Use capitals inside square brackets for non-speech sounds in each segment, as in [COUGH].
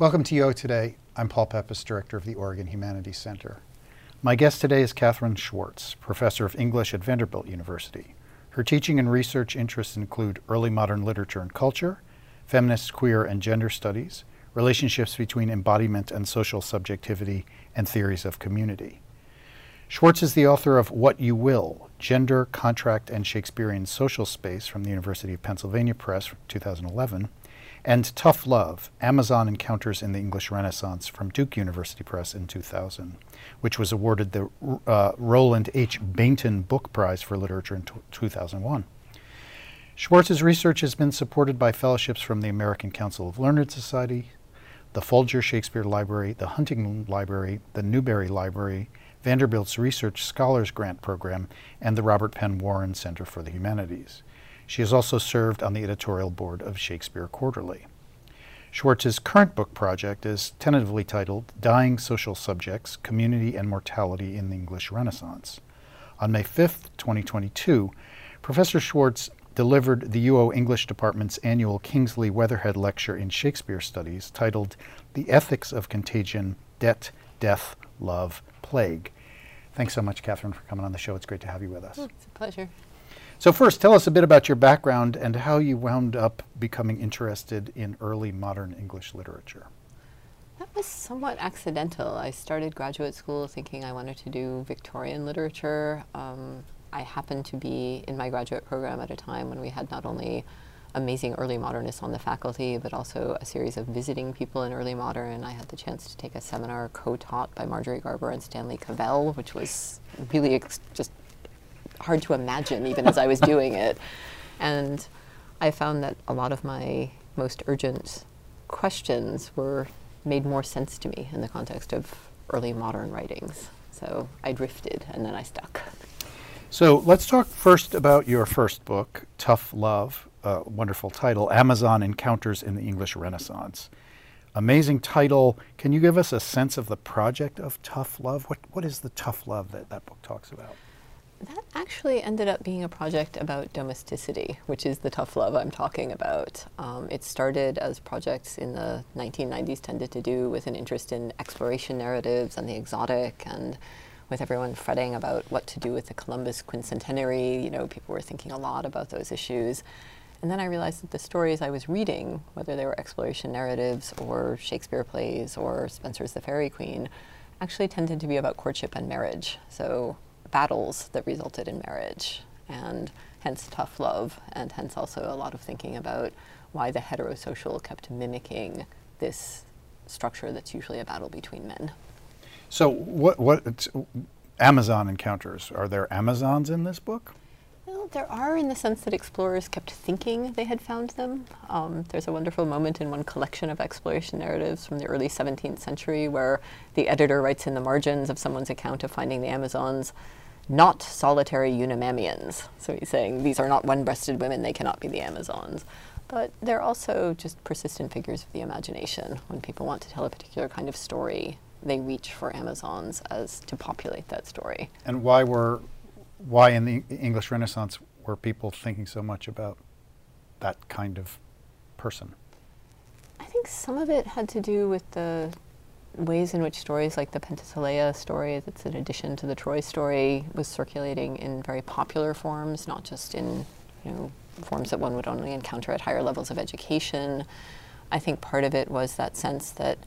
Welcome to UO Today. I'm Paul Peppis, Director of the Oregon Humanities Center. My guest today is Kathryn Schwarz, Professor of English at Vanderbilt University. Her teaching and research interests include early modern literature and culture, feminist, queer, and gender studies, relationships between embodiment and social subjectivity, and theories of community. Schwarz is the author of What You Will Gender, Contract, and Shakespearean Social Space from the University of Pennsylvania Press, 2011, and Tough Love Amazon Encounters in the English Renaissance from Duke University Press in 2000, which was awarded the uh, Roland H. Bainton Book Prize for Literature in 2001. Schwarz's research has been supported by fellowships from the American Council of Learned Society, the Folger Shakespeare Library, the Huntington Library, the Newberry Library, Vanderbilt's Research Scholars Grant Program, and the Robert Penn Warren Center for the Humanities. She has also served on the editorial board of Shakespeare Quarterly. Schwarz's current book project is tentatively titled Dying Social Subjects Community and Mortality in the English Renaissance. On May 5, 2022, Professor Schwarz delivered the UO English Department's annual Kingsley Weatherhead Lecture in Shakespeare Studies titled The Ethics of Contagion, Debt, Death, Love, Plague. Thanks so much, Kathryn, for coming on the show. It's great to have you with us. Oh, it's a pleasure. So, first, tell us a bit about your background and how you wound up becoming interested in early modern English literature. That was somewhat accidental. I started graduate school thinking I wanted to do Victorian literature. Um, I happened to be in my graduate program at a time when we had not only amazing early modernists on the faculty, but also a series of visiting people in early modern. I had the chance to take a seminar co-taught by Marjorie Garber and Stanley Cavell, which was really just hard to imagine even as I was doing it. [LAUGHS] And I found that a lot of my most urgent questions were made more sense to me in the context of early modern writings. So I drifted and then I stuck. So let's talk first about your first book, Tough Love, a wonderful title, Amazon Encounters in the English Renaissance. Amazing title. Can you give us a sense of the project of Tough Love? What, what is the tough love that that book talks about? That actually ended up being a project about domesticity, which is the tough love I'm talking about. Um, it started as projects in the 1990s tended to do with an interest in exploration narratives and the exotic and with everyone fretting about what to do with the Columbus quincentenary. You know, people were thinking a lot about those issues. And then I realized that the stories I was reading, whether they were exploration narratives or Shakespeare plays or Spenser's The Faerie Queene, actually tended to be about courtship and marriage. So battles that resulted in marriage, and hence tough love, and hence also a lot of thinking about why the heterosocial kept mimicking this structure that's usually a battle between men. So, what what Amazon encounters? Are there Amazons in this book? Well, there are in the sense that explorers kept thinking they had found them. Um, there's a wonderful moment in one collection of exploration narratives from the early 17th century where the editor writes in the margins of someone's account of finding the Amazons not solitary Unamamians. So he's saying these are not one breasted women, they cannot be the Amazons. But they're also just persistent figures of the imagination. When people want to tell a particular kind of story, they reach for Amazons as to populate that story. And why were, why in the English Renaissance were people thinking so much about that kind of person? I think some of it had to do with the ways in which stories like the Penthesilea story, that's an addition to the Troy story, was circulating in very popular forms, not just in you know forms that one would only encounter at higher levels of education. I think part of it was that sense that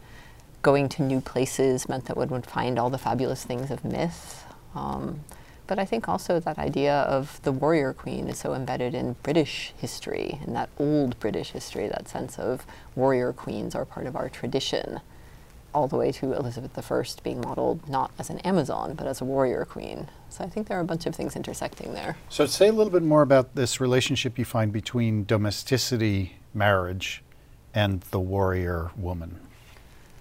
going to new places meant that one would find all the fabulous things of myth. Um, but I think also that idea of the warrior queen is so embedded in British history, in that old British history, that sense of warrior queens are part of our tradition all the way to Elizabeth I being modeled not as an Amazon, but as a warrior queen. So I think there are a bunch of things intersecting there. So say a little bit more about this relationship you find between domesticity, marriage, and the warrior woman.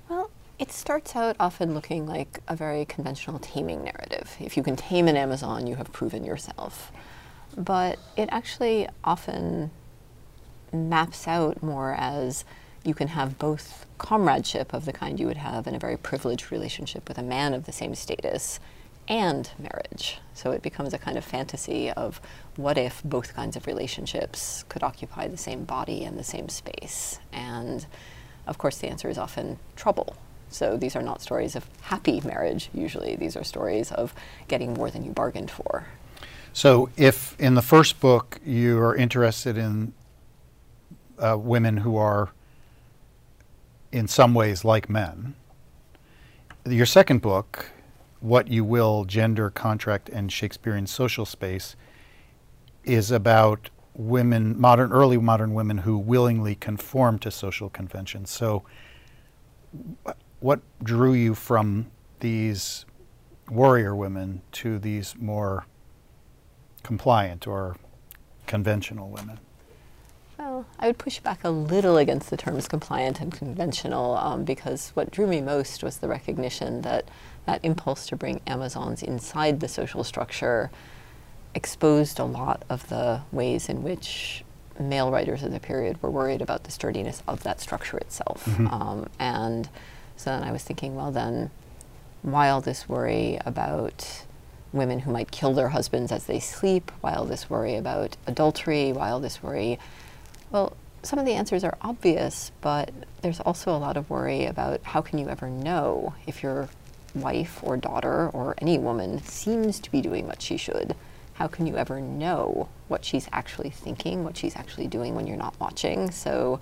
Well, it starts out often looking like a very conventional taming narrative. If you can tame an Amazon, you have proven yourself. But it actually often maps out more as you can have both comradeship of the kind you would have in a very privileged relationship with a man of the same status and marriage. So it becomes a kind of fantasy of what if both kinds of relationships could occupy the same body and the same space. And of course, the answer is often trouble. So these are not stories of happy marriage, usually. These are stories of getting more than you bargained for. So, if in the first book you are interested in uh, women who are in some ways like men, your second book, What You Will Gender, Contract, and Shakespearean Social Space, is about women, modern, early modern women who willingly conform to social conventions. So, what drew you from these warrior women to these more compliant or conventional women? Well, I would push back a little against the terms compliant and conventional um, because what drew me most was the recognition that that impulse to bring Amazons inside the social structure exposed a lot of the ways in which male writers of the period were worried about the sturdiness of that structure itself. Mm-hmm. Um, and so then I was thinking, well, then, while this worry about women who might kill their husbands as they sleep, while this worry about adultery, while this worry, well, some of the answers are obvious, but there's also a lot of worry about how can you ever know if your wife or daughter or any woman seems to be doing what she should how can you ever know what she's actually thinking, what she's actually doing when you're not watching? So,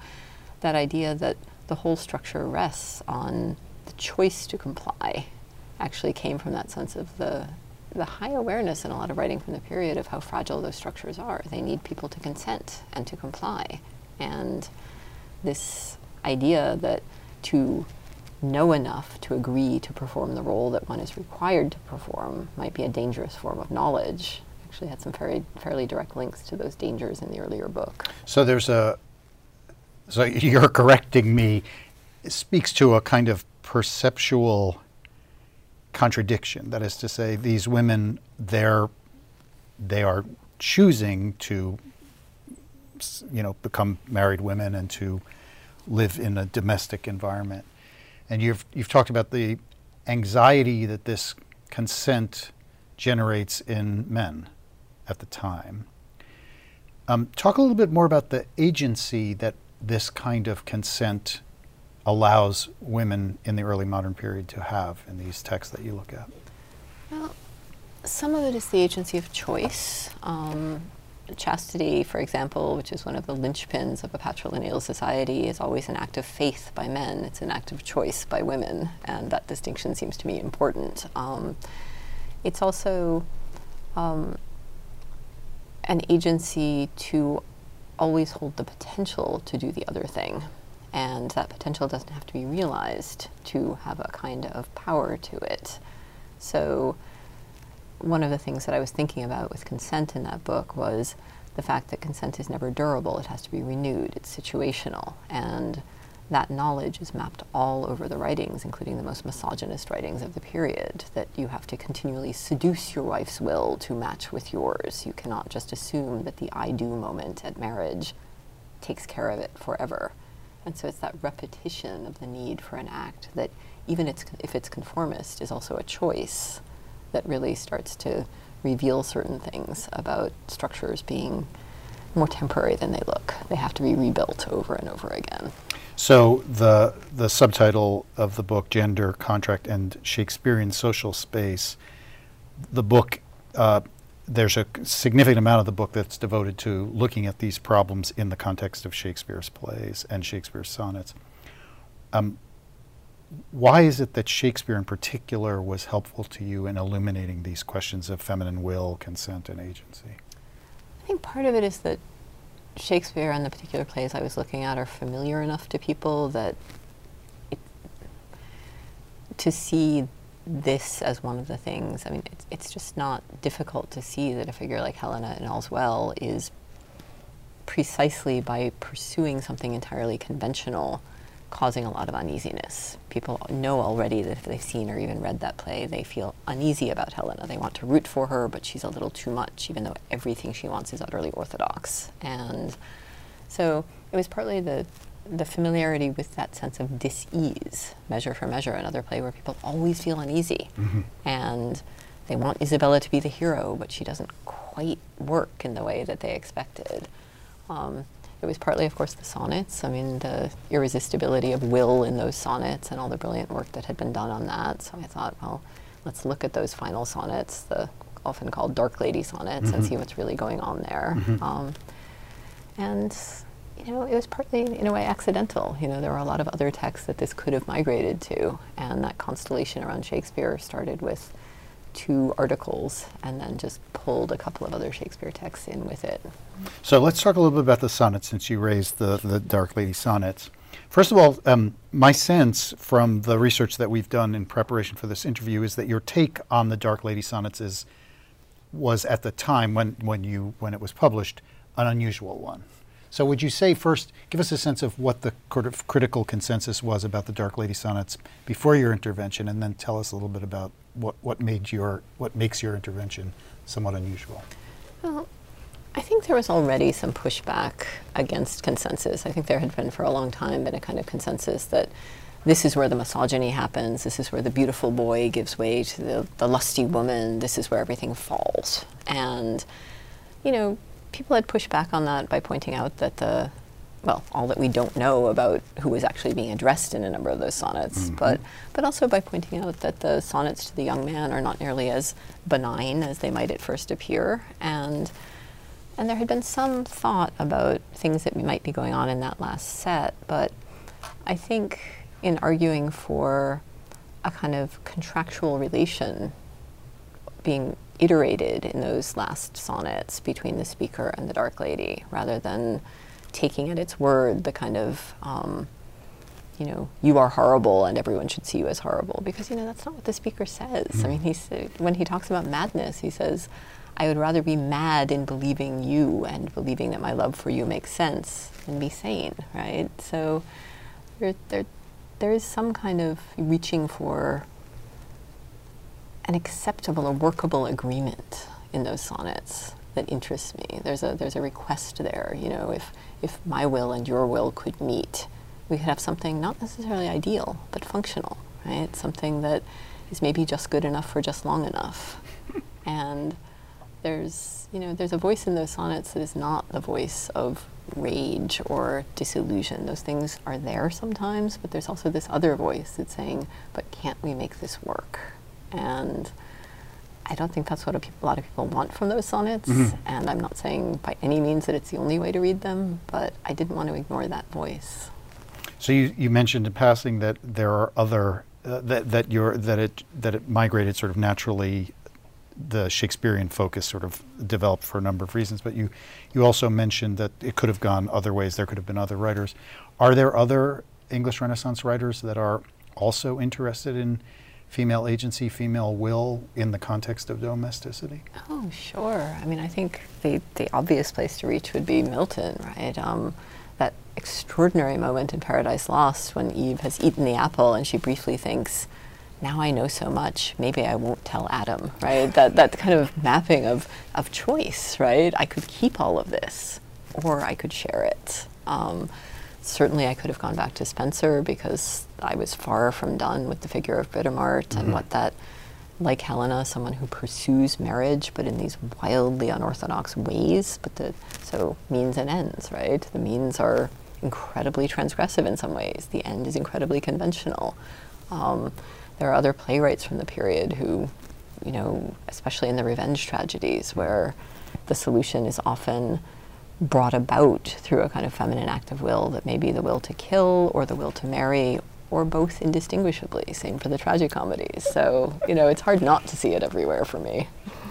that idea that the whole structure rests on the choice to comply actually came from that sense of the the high awareness in a lot of writing from the period of how fragile those structures are. They need people to consent and to comply. And this idea that to know enough to agree to perform the role that one is required to perform might be a dangerous form of knowledge actually had some very fairly direct links to those dangers in the earlier book. So there's a so [LAUGHS] you're correcting me. It speaks to a kind of perceptual contradiction. That is to say, these women, they're they are choosing to, you know, become married women and to live in a domestic environment. And you've you've talked about the anxiety that this consent generates in men at the time. Um, talk a little bit more about the agency that this kind of consent allows women in the early modern period to have in these texts that you look at. Well, some of it is the agency of choice. Um, chastity, for example, which is one of the linchpins of a patrilineal society, is always an act of faith by men. It's an act of choice by women, and that distinction seems to me important. Um, it's also um, an agency to always hold the potential to do the other thing. And that potential doesn't have to be realized to have a kind of power to it. So, one of the things that I was thinking about with consent in that book was the fact that consent is never durable, it has to be renewed, it's situational. And that knowledge is mapped all over the writings, including the most misogynist writings of the period, that you have to continually seduce your wife's will to match with yours. You cannot just assume that the I do moment at marriage takes care of it forever. And so it's that repetition of the need for an act that, even it's, if it's conformist, is also a choice that really starts to reveal certain things about structures being more temporary than they look. They have to be rebuilt over and over again. So the the subtitle of the book, Gender, Contract, and Shakespearean Social Space, the book, uh, there's a significant amount of the book that's devoted to looking at these problems in the context of Shakespeare's plays and Shakespeare's sonnets. Um, why is it that Shakespeare in particular was helpful to you in illuminating these questions of feminine will, consent, and agency? I think part of it is that Shakespeare and the particular plays I was looking at are familiar enough to people that it, to see this as one of the things, I mean, it's, it's just not difficult to see that a figure like Helena in All's Well is precisely by pursuing something entirely conventional causing a lot of uneasiness. People know already that if they've seen or even read that play, they feel uneasy about Helena. They want to root for her, but she's a little too much, even though everything she wants is utterly orthodox. And so it was partly the the familiarity with that sense of dis-ease, Measure for Measure, another play where people always feel uneasy, mm-hmm. and they want Isabella to be the hero, but she doesn't quite work in the way that they expected. Um, it was partly, of course, the sonnets. I mean, the irresistibility of will in those sonnets and all the brilliant work that had been done on that. So I thought, well, let's look at those final sonnets, the often called Dark Lady sonnets, mm-hmm. and see what's really going on there. Mm-hmm. Um, and you know, it was partly, in a way, accidental. You know, there were a lot of other texts that this could have migrated to, and that constellation around Shakespeare started with two articles and then just pulled a couple of other Shakespeare texts in with it. So let's talk a little bit about the sonnets since you raised the, the Dark Lady sonnets. First of all, um, my sense from the research that we've done in preparation for this interview is that your take on the Dark Lady sonnets is was at the time when, when you when it was published an unusual one. So would you say first, give us a sense of what the critical consensus was about the Dark Lady sonnets before your intervention, and then tell us a little bit about what, what made your what makes your intervention somewhat unusual. Well, I think there was already some pushback against consensus. I think there had been for a long time been a kind of consensus that this is where the misogyny happens, this is where the beautiful boy gives way to the, the lusty woman, this is where everything falls. And, you know, people had pushed back on that by pointing out that the well, all that we don't know about who was actually being addressed in a number of those sonnets, mm-hmm. but but also by pointing out that the sonnets to the young man are not nearly as benign as they might at first appear, and and there had been some thought about things that might be going on in that last set, but I think in arguing for a kind of contractual relation being iterated in those last sonnets between the speaker and the dark lady rather than taking at its word the kind of um, you know you are horrible and everyone should see you as horrible because you know that's not what the speaker says mm. i mean he's when he talks about madness he says i would rather be mad in believing you and believing that my love for you makes sense than be sane right so there, there, there is some kind of reaching for an acceptable or workable agreement in those sonnets that interests me. There's a there's a request there. You know, if if my will and your will could meet, we could have something not necessarily ideal but functional, right? Something that is maybe just good enough for just long enough. [LAUGHS] and there's you know there's a voice in those sonnets that is not the voice of rage or disillusion. Those things are there sometimes, but there's also this other voice that's saying, "But can't we make this work?" And I don't think that's what a, a lot of people want from those sonnets. Mm-hmm. And I'm not saying by any means that it's the only way to read them, but I didn't want to ignore that voice. So you, you mentioned in passing that there are other uh, that that you that it that it migrated sort of naturally. The Shakespearean focus sort of developed for a number of reasons, but you you also mentioned that it could have gone other ways. There could have been other writers. Are there other English Renaissance writers that are also interested in female agency, female will in the context of domesticity? Oh, sure. I mean, I think the, the obvious place to reach would be Milton, right? Um, that extraordinary moment in Paradise Lost when Eve has eaten the apple and she briefly thinks, now I know so much, maybe I won't tell Adam, right? that, that kind of mapping of, of choice, right? I could keep all of this or I could share it. Um, certainly I could have gone back to Spenser because I was far from done with the figure of Britomart mm-hmm. and what that, like Helena, someone who pursues marriage but in these wildly unorthodox ways. But the so means and ends, right? The means are incredibly transgressive in some ways. The end is incredibly conventional. Um, there are other playwrights from the period who, you know, especially in the revenge tragedies, where the solution is often brought about through a kind of feminine act of will that may be the will to kill or the will to marry or both indistinguishably. Same for the tragic comedies. So, you know, it's hard not to see it everywhere for me.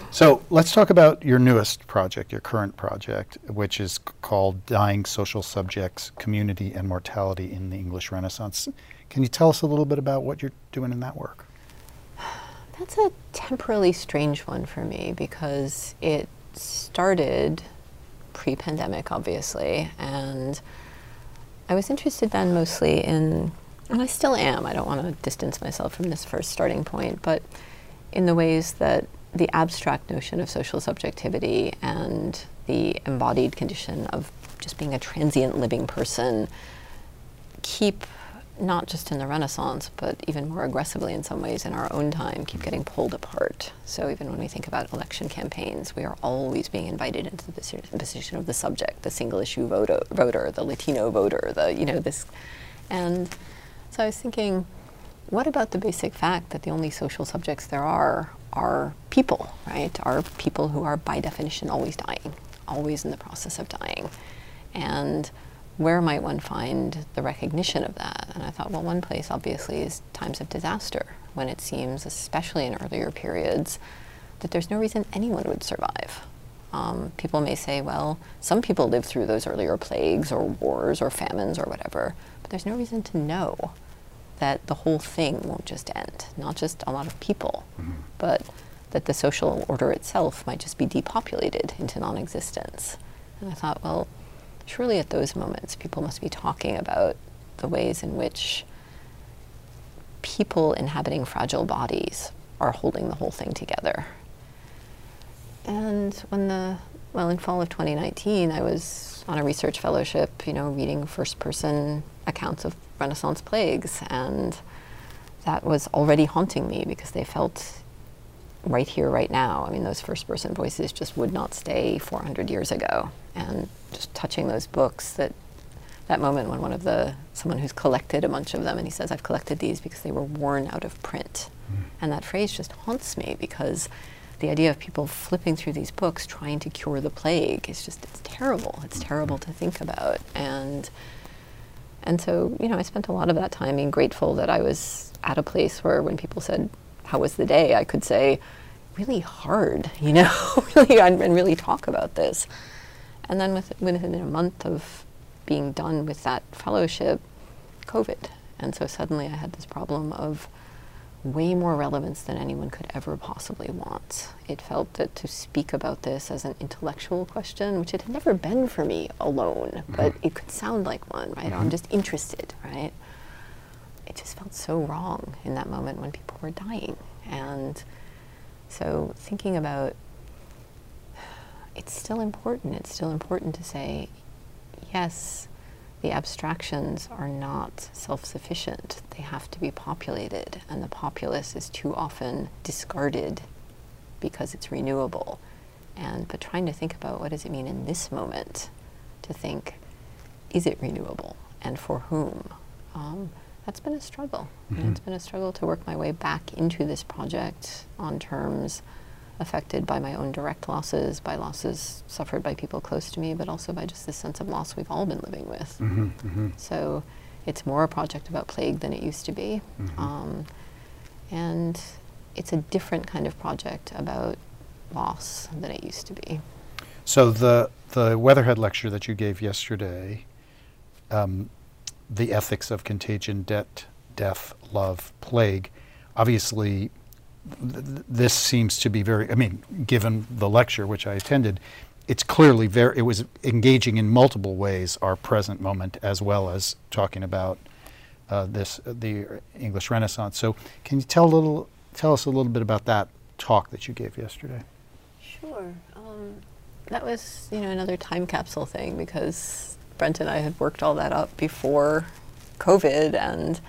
So let's talk about your newest project, your current project, which is called Dying Social Subjects Community and Mortality in the English Renaissance. Can you tell us a little bit about what you're doing in that work? [SIGHS] That's a temporally strange one for me because it started pre pandemic, obviously. And I was interested then mostly in, and I still am, I don't want to distance myself from this first starting point, but in the ways that the abstract notion of social subjectivity and the embodied condition of just being a transient living person keep not just in the Renaissance, but even more aggressively in some ways in our own time, keep getting pulled apart. So even when we think about election campaigns, we are always being invited into the position of the subject, the single issue voter, voter, the Latino voter, the you know this, and so I was thinking, what about the basic fact that the only social subjects there are are people, right? Are people who are by definition always dying, always in the process of dying, and where might one find the recognition of that? And I thought, well, one place obviously is times of disaster, when it seems, especially in earlier periods, that there's no reason anyone would survive. Um, people may say, well, some people lived through those earlier plagues or wars or famines or whatever, but there's no reason to know that the whole thing won't just end, not just a lot of people, mm-hmm. but that the social order itself might just be depopulated into non existence. And I thought, well, surely at those moments people must be talking about the ways in which people inhabiting fragile bodies are holding the whole thing together. And when the, well, in fall of 2019, I was on a research fellowship, you know, reading first person accounts of Renaissance plagues. And that was already haunting me because they felt right here, right now. I mean, those first person voices just would not stay 400 years ago. And just touching those books that that moment when one of the someone who's collected a bunch of them and he says i've collected these because they were worn out of print mm. and that phrase just haunts me because the idea of people flipping through these books trying to cure the plague is just it's terrible. It's terrible to think about. And and so you know i spent a lot of that time being grateful that i was at a place where when people said how was the day? I could say really hard [LAUGHS] you know [LAUGHS] really and really talk about this. And then with, within a month of being done with that fellowship, COVID. And so suddenly I had this problem of way more relevance than anyone could ever possibly want. It felt that to speak about this as an intellectual question, which it had never been for me alone, mm-hmm. but it could sound like one, right? Mm-hmm. I'm just interested, right? It just felt so wrong in that moment when people were dying. And so thinking about it's still important. It's still important to say, yes, the abstractions are not self sufficient. They have to be populated, and the populace is too often discarded because it's renewable. And but trying to think about what does it mean in this moment to think, is it renewable and for whom? Um, that's been a struggle. Mm-hmm. it's been a struggle to work my way back into this project on terms affected by my own direct losses, by losses suffered by people close to me, but also by just this sense of loss we've all been living with. Mm-hmm, mm-hmm. So it's more a project about plague than it used to be. Mm-hmm. Um, and it's a different kind of project about loss than it used to be. So the the Weatherhead lecture that you gave yesterday, um, the ethics of contagion, debt, death, love, plague, obviously this seems to be very, I mean, given the lecture which I attended, it's clearly very, it was engaging in multiple ways our present moment as well as talking about uh, this, uh, the English Renaissance. So can you tell a little, tell us a little bit about that talk that you gave yesterday? Sure. Um, that was, you know, another time capsule thing because Brent and I had worked all that up before COVID and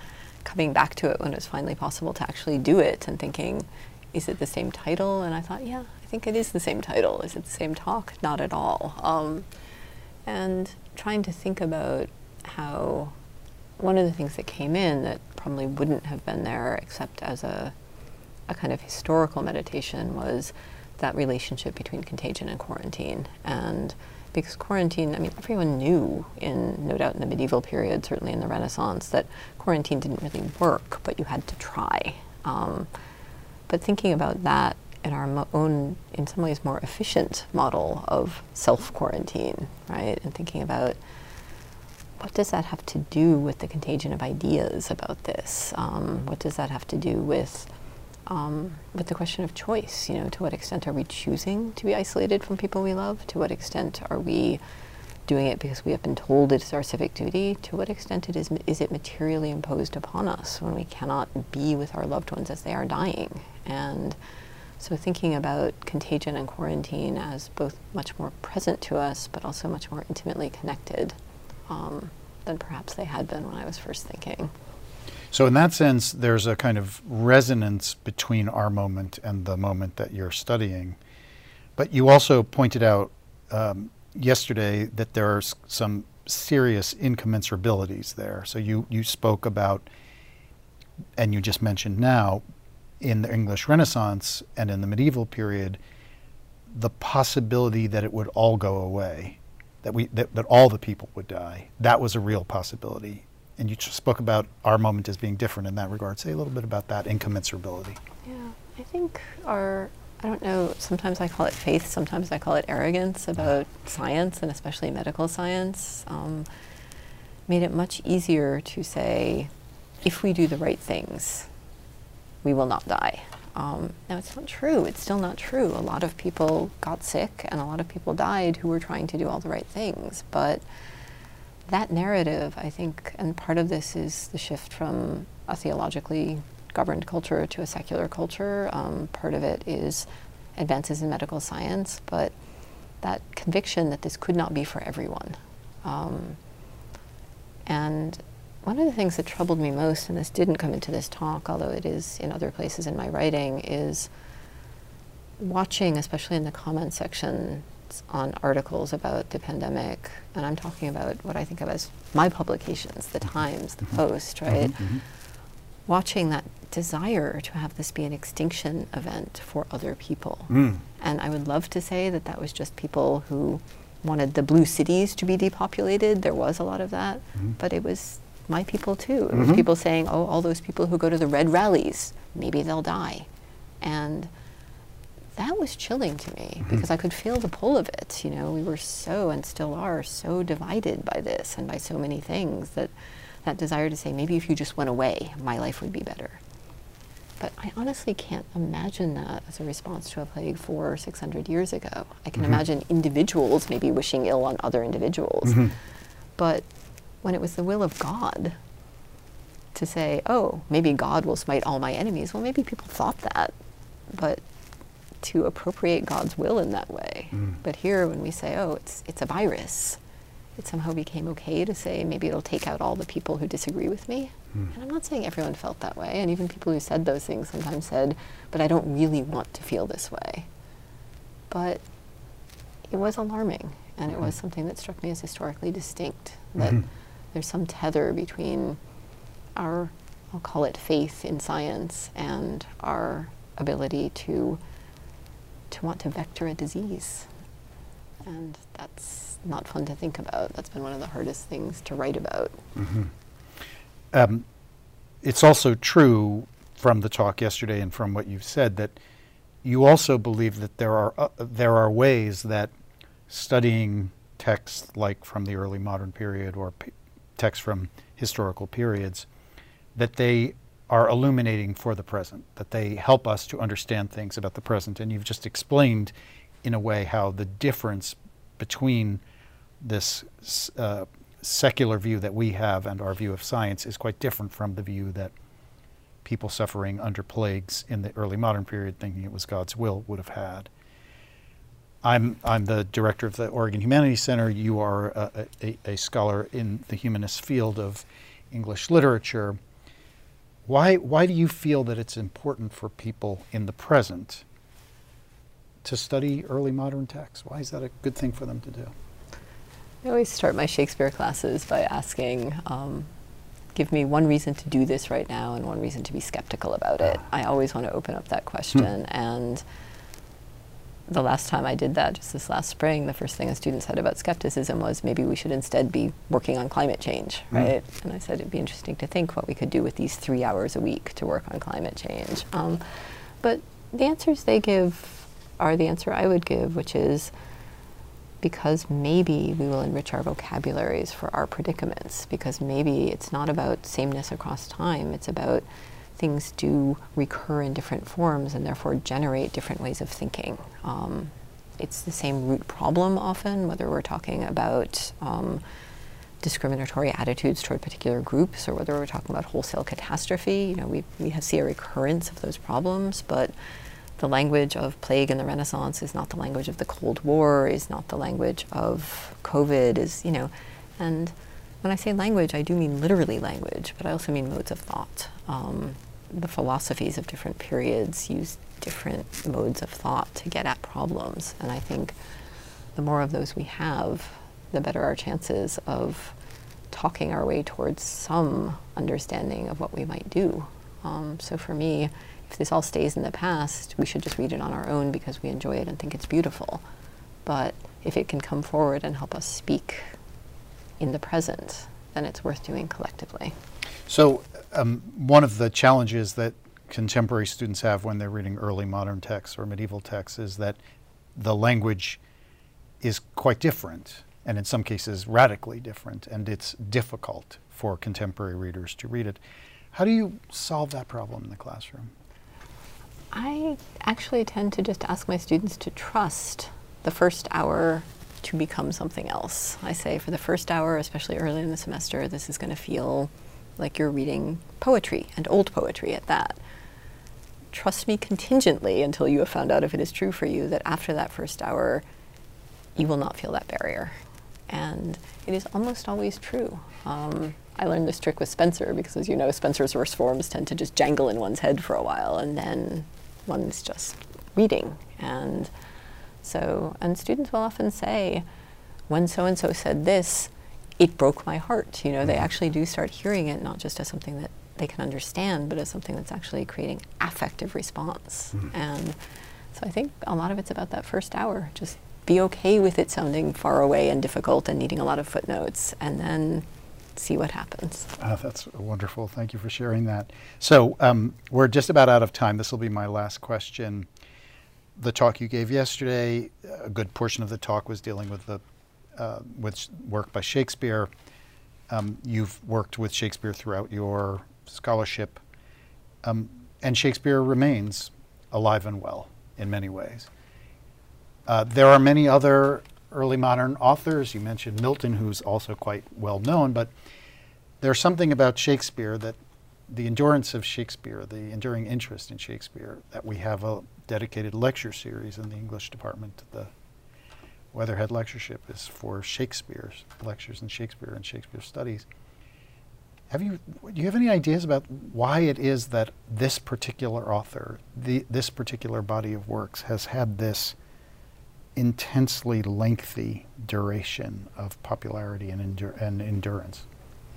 coming back to it when it was finally possible to actually do it and thinking, is it the same title? And I thought, yeah, I think it is the same title. Is it the same talk? Not at all. Um, and trying to think about how one of the things that came in that probably wouldn't have been there except as a, a kind of historical meditation was that relationship between contagion and quarantine. And because quarantine, I mean, everyone knew in, no doubt, in the medieval period, certainly in the Renaissance, that quarantine didn't really work, but you had to try. Um, but thinking about that in our own, in some ways, more efficient model of self quarantine, right? And thinking about what does that have to do with the contagion of ideas about this? Um, what does that have to do with um, with the question of choice. You know, to what extent are we choosing to be isolated from people we love? To what extent are we doing it because we have been told it's our civic duty? To what extent it is is it materially imposed upon us when we cannot be with our loved ones as they are dying? And so thinking about contagion and quarantine as both much more present to us, but also much more intimately connected um, than perhaps they had been when I was first thinking. So, in that sense, there's a kind of resonance between our moment and the moment that you're studying. But you also pointed out um, yesterday that there are some serious incommensurabilities there. So, you, you spoke about, and you just mentioned now, in the English Renaissance and in the medieval period, the possibility that it would all go away, that, we, that, that all the people would die, that was a real possibility and you spoke about our moment as being different in that regard. Say a little bit about that incommensurability. Yeah, I think our, I don't know, sometimes I call it faith, sometimes I call it arrogance about science and especially medical science, um, made it much easier to say, if we do the right things, we will not die. Um, now, it's not true. It's still not true. A lot of people got sick and a lot of people died who were trying to do all the right things. But that narrative, I think, and part of this is the shift from a theologically governed culture to a secular culture. Um, part of it is advances in medical science, but that conviction that this could not be for everyone. Um, and one of the things that troubled me most, and this didn't come into this talk, although it is in other places in my writing, is watching, especially in the comment section, on articles about the pandemic, and I'm talking about what I think of as my publications, the Times, the mm-hmm. Post, mm-hmm. right? Mm-hmm. Watching that desire to have this be an extinction event for other people. Mm. And I would love to say that that was just people who wanted the blue cities to be depopulated. There was a lot of that, mm-hmm. but it was my people too. It was mm-hmm. people saying, oh, all those people who go to the red rallies, maybe they'll die. And that was chilling to me mm-hmm. because I could feel the pull of it. You know, we were so and still are so divided by this and by so many things that that desire to say maybe if you just went away, my life would be better. But I honestly can't imagine that as a response to a plague four or six hundred years ago. I can mm-hmm. imagine individuals maybe wishing ill on other individuals. Mm-hmm. But when it was the will of God to say, oh, maybe God will smite all my enemies, well, maybe people thought that. But to appropriate God's will in that way. Mm. But here, when we say, oh, it's, it's a virus, it somehow became okay to say maybe it'll take out all the people who disagree with me. Mm. And I'm not saying everyone felt that way. And even people who said those things sometimes said, but I don't really want to feel this way. But it was alarming. And it was mm-hmm. something that struck me as historically distinct that mm-hmm. there's some tether between our, I'll call it faith in science, and our ability to to want to vector a disease. And that's not fun to think about. That's been one of the hardest things to write about. Mm-hmm. Um, it's also true from the talk yesterday and from what you've said that you also believe that there are uh, there are ways that studying texts like from the early modern period or p- texts from historical periods that they are illuminating for the present, that they help us to understand things about the present. And you've just explained, in a way, how the difference between this uh, secular view that we have and our view of science is quite different from the view that people suffering under plagues in the early modern period, thinking it was God's will, would have had. I'm, I'm the director of the Oregon Humanities Center. You are a, a, a scholar in the humanist field of English literature. Why, why do you feel that it's important for people in the present to study early modern texts? Why is that a good thing for them to do? I always start my Shakespeare classes by asking, um, give me one reason to do this right now and one reason to be skeptical about it. Ah. I always want to open up that question. Hmm. And the last time I did that, just this last spring, the first thing a student said about skepticism was maybe we should instead be working on climate change, mm. right? And I said it'd be interesting to think what we could do with these three hours a week to work on climate change. Um, but the answers they give are the answer I would give, which is because maybe we will enrich our vocabularies for our predicaments, because maybe it's not about sameness across time, it's about things do recur in different forms and therefore generate different ways of thinking. Um, it's the same root problem often, whether we're talking about um, discriminatory attitudes toward particular groups or whether we're talking about wholesale catastrophe. You know, we, we see a recurrence of those problems, but the language of plague in the Renaissance is not the language of the Cold War, is not the language of COVID, is, you know, and when I say language, I do mean literally language, but I also mean modes of thought. Um, the philosophies of different periods use different modes of thought to get at problems, and I think the more of those we have, the better our chances of talking our way towards some understanding of what we might do. Um, so for me, if this all stays in the past, we should just read it on our own because we enjoy it and think it's beautiful. But if it can come forward and help us speak in the present, then it's worth doing collectively. So, um, one of the challenges that contemporary students have when they're reading early modern texts or medieval texts is that the language is quite different, and in some cases radically different, and it's difficult for contemporary readers to read it. How do you solve that problem in the classroom? I actually tend to just ask my students to trust the first hour to become something else. I say for the first hour, especially early in the semester, this is going to feel like you're reading poetry and old poetry at that. Trust me contingently until you have found out if it is true for you that after that first hour, you will not feel that barrier. And it is almost always true. Um, I learned this trick with Spenser because, as you know, Spenser's verse forms tend to just jangle in one's head for a while, and then one's just reading. And so, and students will often say, when so and so said this, it broke my heart. You know, they mm-hmm. actually do start hearing it not just as something that they can understand, but as something that's actually creating affective response. Mm. And so I think a lot of it's about that first hour. Just be okay with it sounding far away and difficult and needing a lot of footnotes, and then see what happens. Uh, that's wonderful. Thank you for sharing that. So um, we're just about out of time. This will be my last question the talk you gave yesterday, a good portion of the talk was dealing with the uh, with work by Shakespeare. Um, you've worked with Shakespeare throughout your scholarship, um, and Shakespeare remains alive and well in many ways. Uh, there are many other early modern authors. You mentioned Milton, who's also quite well known, but there's something about Shakespeare that the endurance of Shakespeare, the enduring interest in Shakespeare, that we have a dedicated lecture series in the English department. The Weatherhead Lectureship is for Shakespeare's lectures in Shakespeare and Shakespeare studies. Have you do you have any ideas about why it is that this particular author, the, this particular body of works, has had this intensely lengthy duration of popularity and, and endurance?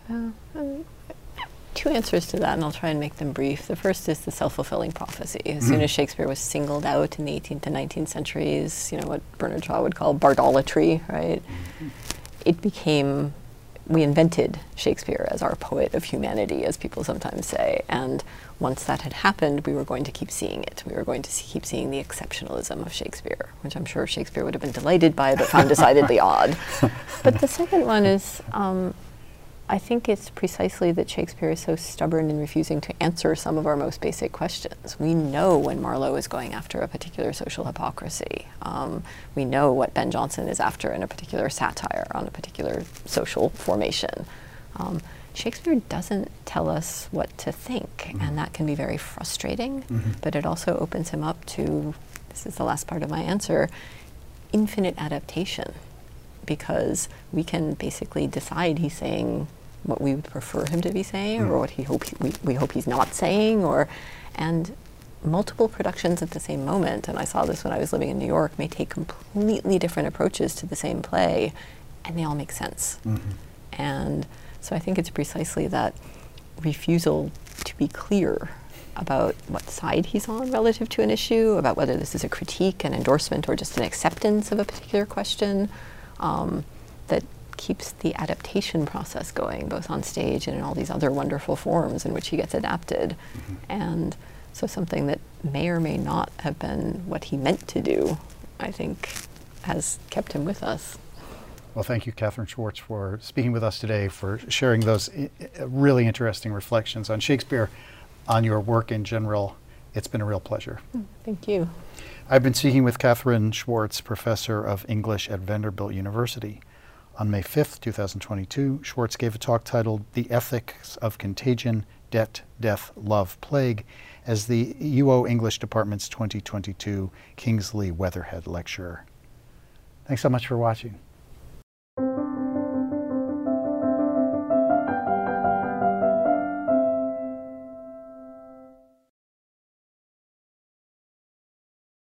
Uh, um, two answers to that, and I'll try and make them brief. The first is the self-fulfilling prophecy. As soon mm-hmm. as Shakespeare was singled out in the 18th and 19th centuries, you know what Bernard Shaw would call bardolatry, right? Mm-hmm. It became we invented Shakespeare as our poet of humanity, as people sometimes say. And once that had happened, we were going to keep seeing it. We were going to see, keep seeing the exceptionalism of Shakespeare, which I'm sure Shakespeare would have been delighted by, but found [LAUGHS] decidedly odd. [LAUGHS] But the second one is um, I think it's precisely that Shakespeare is so stubborn in refusing to answer some of our most basic questions. We know when Marlowe is going after a particular social hypocrisy. Um, we know what Ben Jonson is after in a particular satire on a particular social formation. Um, Shakespeare doesn't tell us what to think, mm-hmm. and that can be very frustrating, mm-hmm. but it also opens him up to this is the last part of my answer infinite adaptation because we can basically decide he's saying what we would prefer him to be saying mm. or what he hope he, we, we hope he's not saying or and multiple productions at the same moment and i saw this when i was living in new york may take completely different approaches to the same play and they all make sense mm-hmm. and so i think it's precisely that refusal to be clear about what side he's on relative to an issue about whether this is a critique an endorsement or just an acceptance of a particular question um, that keeps the adaptation process going, both on stage and in all these other wonderful forms in which he gets adapted. Mm-hmm. And so, something that may or may not have been what he meant to do, I think, has kept him with us. Well, thank you, Kathryn Schwarz, for speaking with us today, for sharing those I- really interesting reflections on Shakespeare, on your work in general. It's been a real pleasure. Mm, thank you. I've been speaking with Kathryn Schwarz, professor of English at Vanderbilt University. On May 5th, 2022, Schwarz gave a talk titled The Ethics of Contagion, Debt, Death, Love, Plague as the UO English Department's 2022 Kingsley Weatherhead Lecturer. Thanks so much for watching.